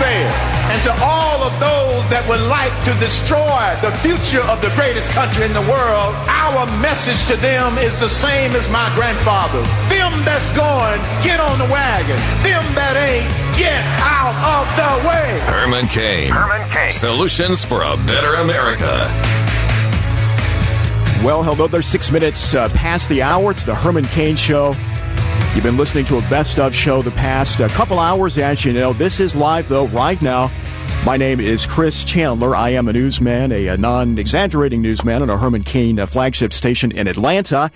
naysayers and to all of those that would like to destroy the future of the greatest country in the world, our message to them is the same as my grandfather's. Them that's going, get on the wagon. Them that ain't, get out of the way. Herman Cain. Herman Cain. Solutions for a better America. Well, hello there. Six minutes uh, past the hour. It's the Herman Cain Show. You've been listening to a best of show the past a couple hours, as you know. This is live, though, right now. My name is Chris Chandler. I am a newsman, a, a non exaggerating newsman on a Herman Cain uh, flagship station in Atlanta.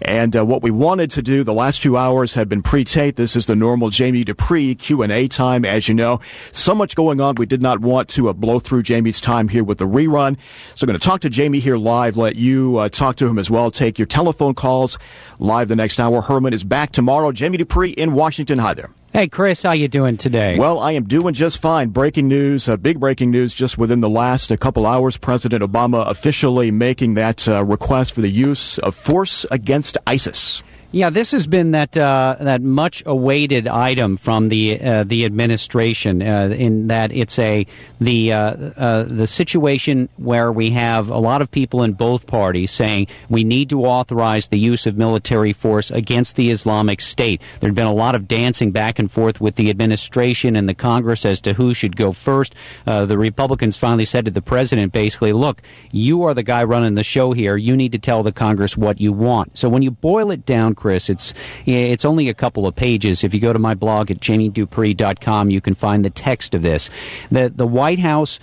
And uh, what we wanted to do the last few hours have been pre-taped. This is the normal Jamie Dupree Q&A time, as you know. So much going on, we did not want to uh, blow through Jamie's time here with the rerun. So I'm going to talk to Jamie here live, let you uh, talk to him as well. Take your telephone calls live the next hour. Herman is back tomorrow. Jamie Dupree in Washington. Hi there. Hey, Chris, how you doing today? Well, I am doing just fine. Breaking news, uh, big breaking news just within the last a couple hours. President Obama officially making that uh, request for the use of force against ISIS. Yeah, this has been that uh, that much awaited item from the uh, the administration. Uh, in that it's a the uh, uh, the situation where we have a lot of people in both parties saying we need to authorize the use of military force against the Islamic State. There'd been a lot of dancing back and forth with the administration and the Congress as to who should go first. Uh, the Republicans finally said to the president, basically, "Look, you are the guy running the show here. You need to tell the Congress what you want." So when you boil it down Chris. It's it's only a couple of pages. If you go to my blog at jamiedupree.com, you can find the text of this. The the White House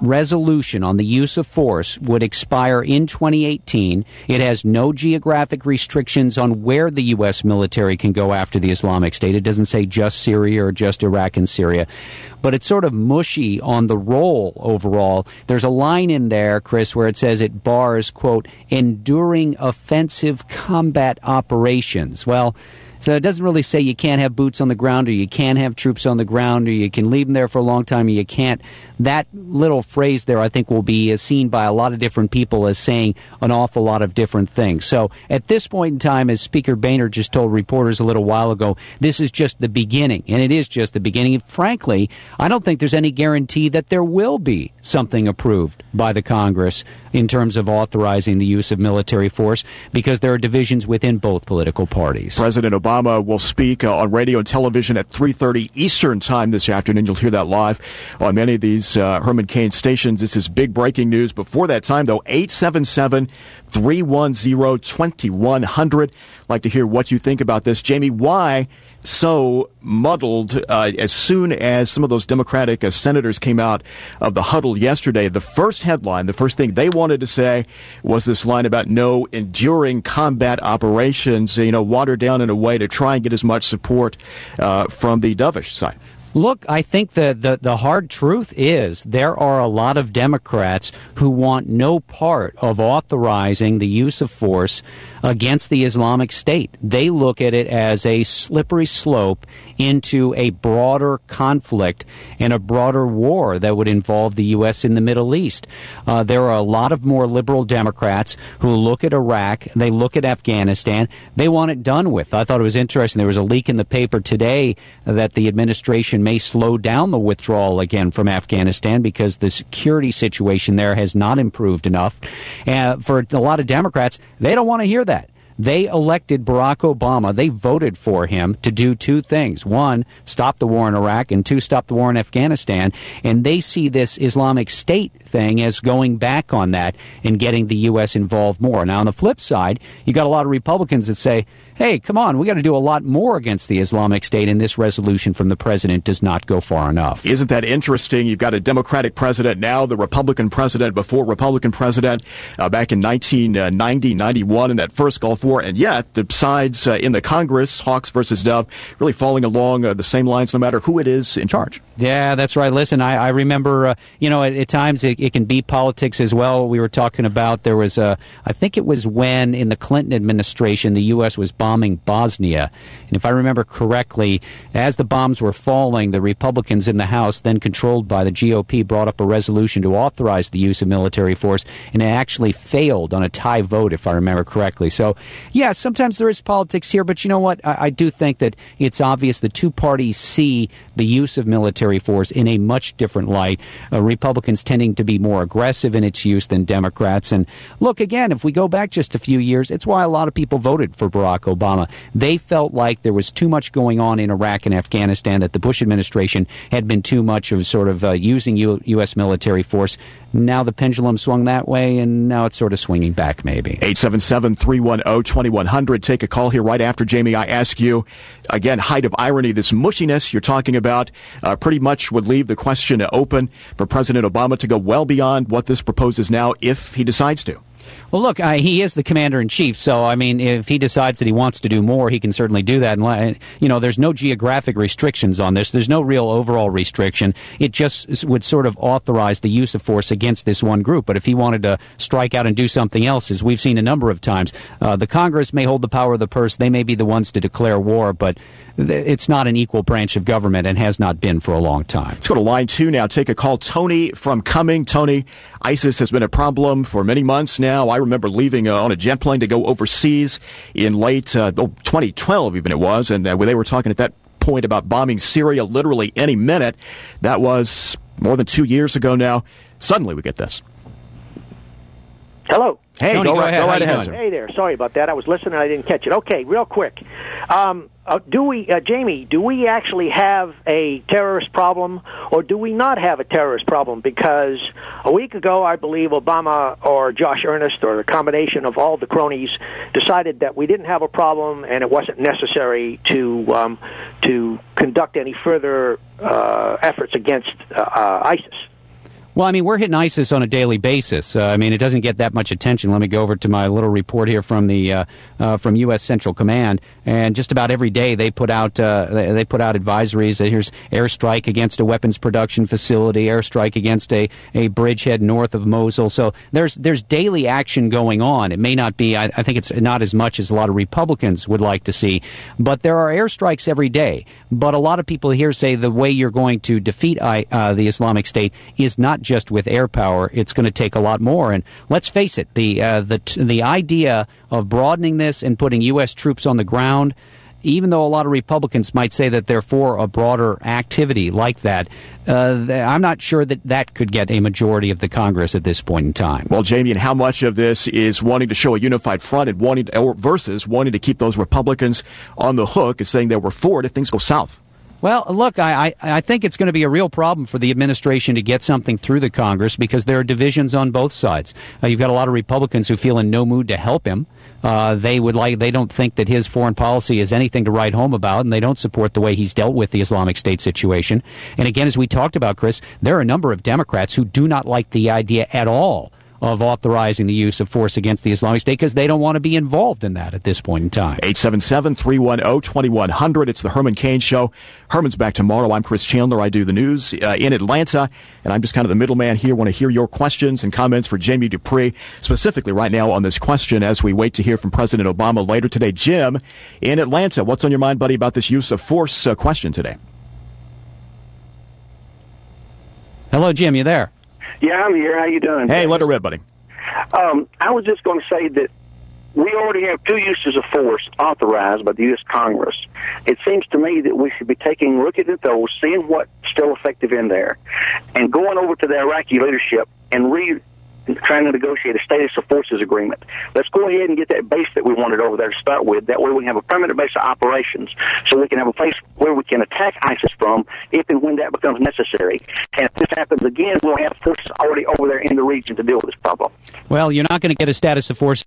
resolution on the use of force would expire in 2018. It has no geographic restrictions on where the U.S. military can go after the Islamic State. It doesn't say just Syria or just Iraq and Syria. But it's sort of mushy on the role overall. There's a line in there, Chris, where it says it bars, quote, enduring offensive combat operations. Well, so it doesn't really say you can't have boots on the ground or you can't have troops on the ground or you can leave them there for a long time or you can't that little phrase there, I think, will be uh, seen by a lot of different people as saying an awful lot of different things. So at this point in time, as Speaker Boehner just told reporters a little while ago, this is just the beginning, and it is just the beginning. And frankly, I don't think there's any guarantee that there will be something approved by the Congress in terms of authorizing the use of military force because there are divisions within both political parties. President Obama will speak uh, on radio and television at 3:30 Eastern Time this afternoon. You'll hear that live on many of these uh, Herman Cain stations. This is big breaking news. Before that time, though, 877 310 2100. Like to hear what you think about this. Jamie, why so muddled uh, as soon as some of those Democratic uh, senators came out of the huddle yesterday? The first headline, the first thing they wanted to say was this line about no enduring combat operations, you know, watered down in a way to try and get as much support uh, from the dovish side. Look, I think the, the, the hard truth is there are a lot of Democrats who want no part of authorizing the use of force against the Islamic State. They look at it as a slippery slope into a broader conflict and a broader war that would involve the U.S. in the Middle East. Uh, there are a lot of more liberal Democrats who look at Iraq, they look at Afghanistan, they want it done with. I thought it was interesting. There was a leak in the paper today that the administration may slow down the withdrawal again from Afghanistan because the security situation there has not improved enough. Uh, for a lot of Democrats, they don't want to hear that. They elected Barack Obama. They voted for him to do two things. One, stop the war in Iraq, and two, stop the war in Afghanistan. And they see this Islamic State thing as going back on that and getting the U.S. involved more. Now, on the flip side, you got a lot of Republicans that say, hey, come on, we got to do a lot more against the Islamic State, and this resolution from the president does not go far enough. Isn't that interesting? You've got a Democratic president now, the Republican president before Republican president uh, back in 1990, 91 in that first Gulf War, and yet the sides uh, in the Congress, Hawks versus Dove, really falling along uh, the same lines no matter who it is in charge. Yeah, that's right. Listen, I, I remember, uh, you know, at, at times it, it, can be politics as well. We were talking about there was a, I think it was when in the Clinton administration the U.S. was bombing Bosnia. And if I remember correctly, as the bombs were falling, the Republicans in the House, then controlled by the GOP, brought up a resolution to authorize the use of military force, and it actually failed on a tie vote, if I remember correctly. So Yeah, sometimes there is politics here, but you know what? I, I do think that it's obvious the two parties see the use of military force in a much different light. Uh, Republicans tending to be more aggressive in its use than Democrats. And look, again, if we go back just a few years, it's why a lot of people voted for Barack Obama. They felt like there was too much going on in Iraq and Afghanistan, that the Bush administration had been too much of sort of uh, using U- U.S. military force now the pendulum swung that way, and now it's sort of swinging back, maybe. 877 310 2100. Take a call here right after, Jamie. I ask you, again, height of irony, this mushiness you're talking about uh, pretty much would leave the question open for President Obama to go well beyond what this proposes now if he decides to. Well, look, uh, he is the commander in chief, so I mean, if he decides that he wants to do more, he can certainly do that. And you know, there's no geographic restrictions on this. There's no real overall restriction. It just would sort of authorize the use of force against this one group. But if he wanted to strike out and do something else, as we've seen a number of times, uh, the Congress may hold the power of the purse. They may be the ones to declare war, but it's not an equal branch of government and has not been for a long time. Let's go to line two now. Take a call. Tony from Cumming. Tony, ISIS has been a problem for many months now. Remember leaving uh, on a jet plane to go overseas in late uh, 2012, even it was, and uh, they were talking at that point about bombing Syria literally any minute. That was more than two years ago now. Suddenly we get this. Hello. Hey, Tony, go, go right, ahead. go right ahead, sir. Hey there. Sorry about that. I was listening. I didn't catch it. Okay, real quick. Um, uh, do we, uh, Jamie? Do we actually have a terrorist problem, or do we not have a terrorist problem? Because a week ago, I believe Obama or Josh Earnest or a combination of all the cronies decided that we didn't have a problem, and it wasn't necessary to um, to conduct any further uh, efforts against uh, uh, ISIS. Well, I mean, we're hitting ISIS on a daily basis. Uh, I mean, it doesn't get that much attention. Let me go over to my little report here from the uh, uh, from U.S. Central Command, and just about every day they put out uh, they put out advisories. Here's airstrike against a weapons production facility, airstrike against a, a bridgehead north of Mosul. So there's there's daily action going on. It may not be. I, I think it's not as much as a lot of Republicans would like to see, but there are airstrikes every day. But a lot of people here say the way you're going to defeat uh, the Islamic State is not just with air power. It's going to take a lot more. And let's face it, the uh, the the idea of broadening this and putting U.S. troops on the ground. Even though a lot of Republicans might say that they're for a broader activity like that, uh, I'm not sure that that could get a majority of the Congress at this point in time. Well, Jamie, and how much of this is wanting to show a unified front and wanting to, versus wanting to keep those Republicans on the hook and saying they were for it if things go south? Well, look, I, I, think it's going to be a real problem for the administration to get something through the Congress because there are divisions on both sides. Uh, you've got a lot of Republicans who feel in no mood to help him. Uh, they would like they don't think that his foreign policy is anything to write home about, and they don't support the way he's dealt with the Islamic State situation. And again, as we talked about, Chris, there are a number of Democrats who do not like the idea at all of authorizing the use of force against the Islamic State because they don't want to be involved in that at this point in time. 877 310 2100. It's the Herman Cain Show. Herman's back tomorrow. I'm Chris Chandler. I do the news uh, in Atlanta, and I'm just kind of the middleman here. Want to hear your questions and comments for Jamie Dupree, specifically right now on this question as we wait to hear from President Obama later today. Jim in Atlanta, what's on your mind, buddy, about this use of force uh, question today? Hello, Jim. You there? Yeah, I'm here. How you doing? Hey, let her rip, buddy. Um, I was just going to say that we already have two uses of force authorized by the U.S. Congress. It seems to me that we should be taking a look at those, seeing what's still effective in there, and going over to the Iraqi leadership and re trying to negotiate a status of forces agreement. Let's go ahead and get that base that we wanted over there to start with. That way we have a permanent base of operations so we can have a place where we can attack ISIS from if and when that becomes necessary. And if this happens again, we'll have forces already over there in the region to deal with this problem. Well, you're not going to get a status of forces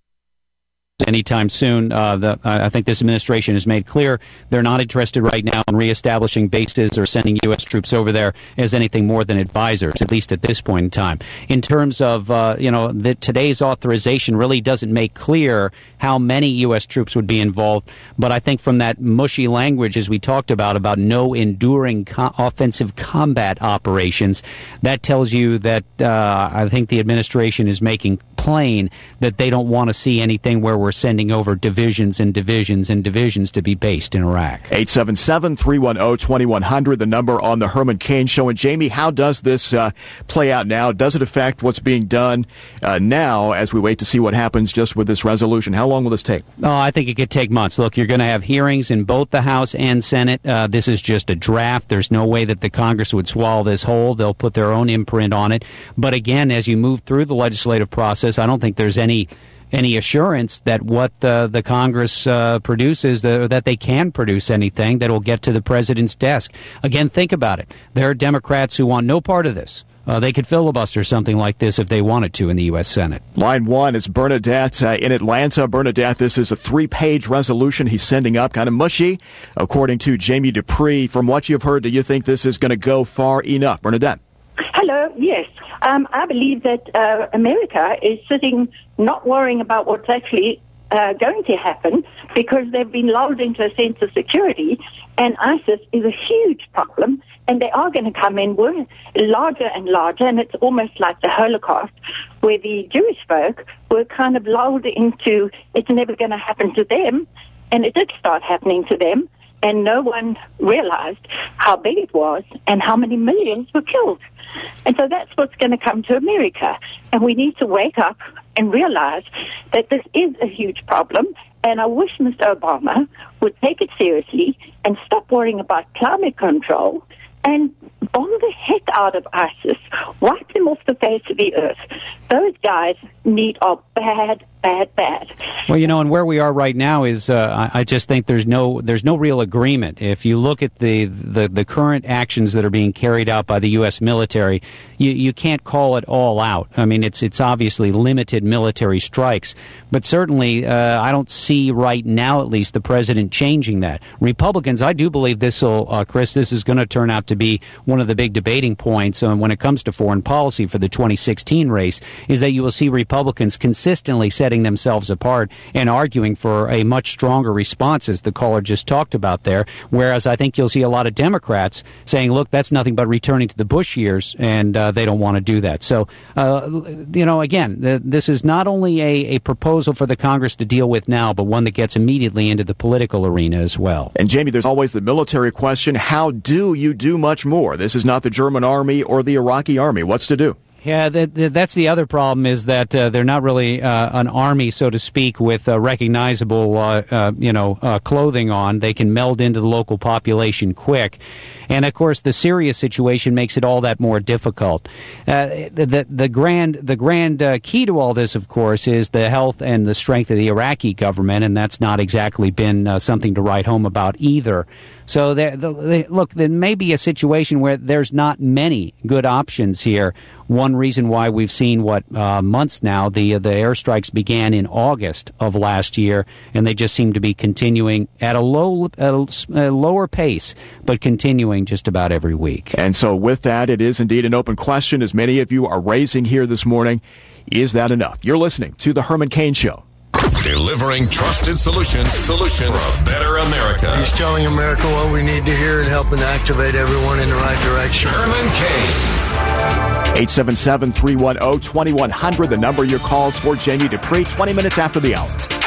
anytime soon. Uh, the, I think this administration has made clear they're not interested right now in reestablishing bases or sending U.S. troops over there as anything more than advisors, at least at this point in time. In terms of, uh, you know, the, today's authorization really doesn't make clear how many U.S. troops would be involved, but I think from that mushy language, as we talked about, about no enduring co- offensive combat operations, that tells you that uh, I think the administration is making plain that they don't want to see anything where we're sending over divisions and divisions and divisions to be based in Iraq. 877 310 2100, the number on the Herman Cain Show. And Jamie, how does this uh, play out now? Does it affect what's being done uh, now as we wait to see what happens just with this resolution? How long will this take? Oh, I think it could take months. Look, you're going to have hearings in both the House and Senate. Uh, this is just a draft. There's no way that the Congress would swallow this whole. They'll put their own imprint on it. But again, as you move through the legislative process, I don't think there's any any assurance that what the, the Congress uh, produces, the, that they can produce anything that will get to the president's desk. Again, think about it. There are Democrats who want no part of this. Uh, they could filibuster something like this if they wanted to in the U.S. Senate. Line one is Bernadette uh, in Atlanta. Bernadette, this is a three page resolution he's sending up, kind of mushy, according to Jamie Dupree. From what you've heard, do you think this is going to go far enough? Bernadette. Hello, yes. Um, I believe that uh, America is sitting not worrying about what's actually uh, going to happen because they've been lulled into a sense of security, and ISIS is a huge problem, and they are going to come in larger and larger, and it's almost like the Holocaust, where the Jewish folk were kind of lulled into it's never going to happen to them, and it did start happening to them, and no one realized how big it was and how many millions were killed. And so that's what's going to come to America. And we need to wake up and realize that this is a huge problem. And I wish Mr. Obama would take it seriously and stop worrying about climate control and bomb the heck out of ISIS, wipe them off the face of the earth. Those guys need our bad, bad, bad. Well, you know, and where we are right now is, uh, I, just think there's no there's no real agreement. If you look at the, the the current actions that are being carried out by the U.S. military, you you can't call it all out. I mean, it's it's obviously limited military strikes, but certainly uh, I don't see right now, at least, the president changing that. Republicans, I do believe this will, uh, Chris, this is going to turn out to be one of the big debating points uh, when it comes to foreign policy for the 2016 race. Is that you will see consistently setting themselves apart and arguing for a much stronger response, as the caller just talked about there. Whereas I think you'll see a lot of Democrats saying, "Look, that's nothing but returning to the Bush years," and uh, they don't want to do that. So, uh, you know, again, the, this is not only a, a proposal for the Congress to deal with now, but one that gets immediately into the political arena as well. And Jamie, there's always the military question: How do you do much more? This is not the German army or the Iraqi army. What's to do? Yeah, that, that's the other problem is that uh, they're not really uh, an army, so to speak, with uh, recognizable, uh, uh, you know, uh, clothing on. They can meld into the local population quick, and of course, the Syria situation makes it all that more difficult. the, the, the grand the grand key to all this, of course, is the health and the strength of the Iraqi government, and that's not exactly been something to write home about either. So look, there may be a situation where there's not many good options here. One reason why we've seen what uh, months now the uh, the airstrikes began in August of last year, and they just seem to be continuing at a low at a, a lower pace, but continuing just about every week. And so, with that, it is indeed an open question, as many of you are raising here this morning. Is that enough? You're listening to the Herman Cain Show. Delivering trusted solutions, solutions for a better America. He's telling America what we need to hear and helping to activate everyone in the right direction. Herman Cain. 877 310 2100, the number your calls for Jamie Dupree, 20 minutes after the hour.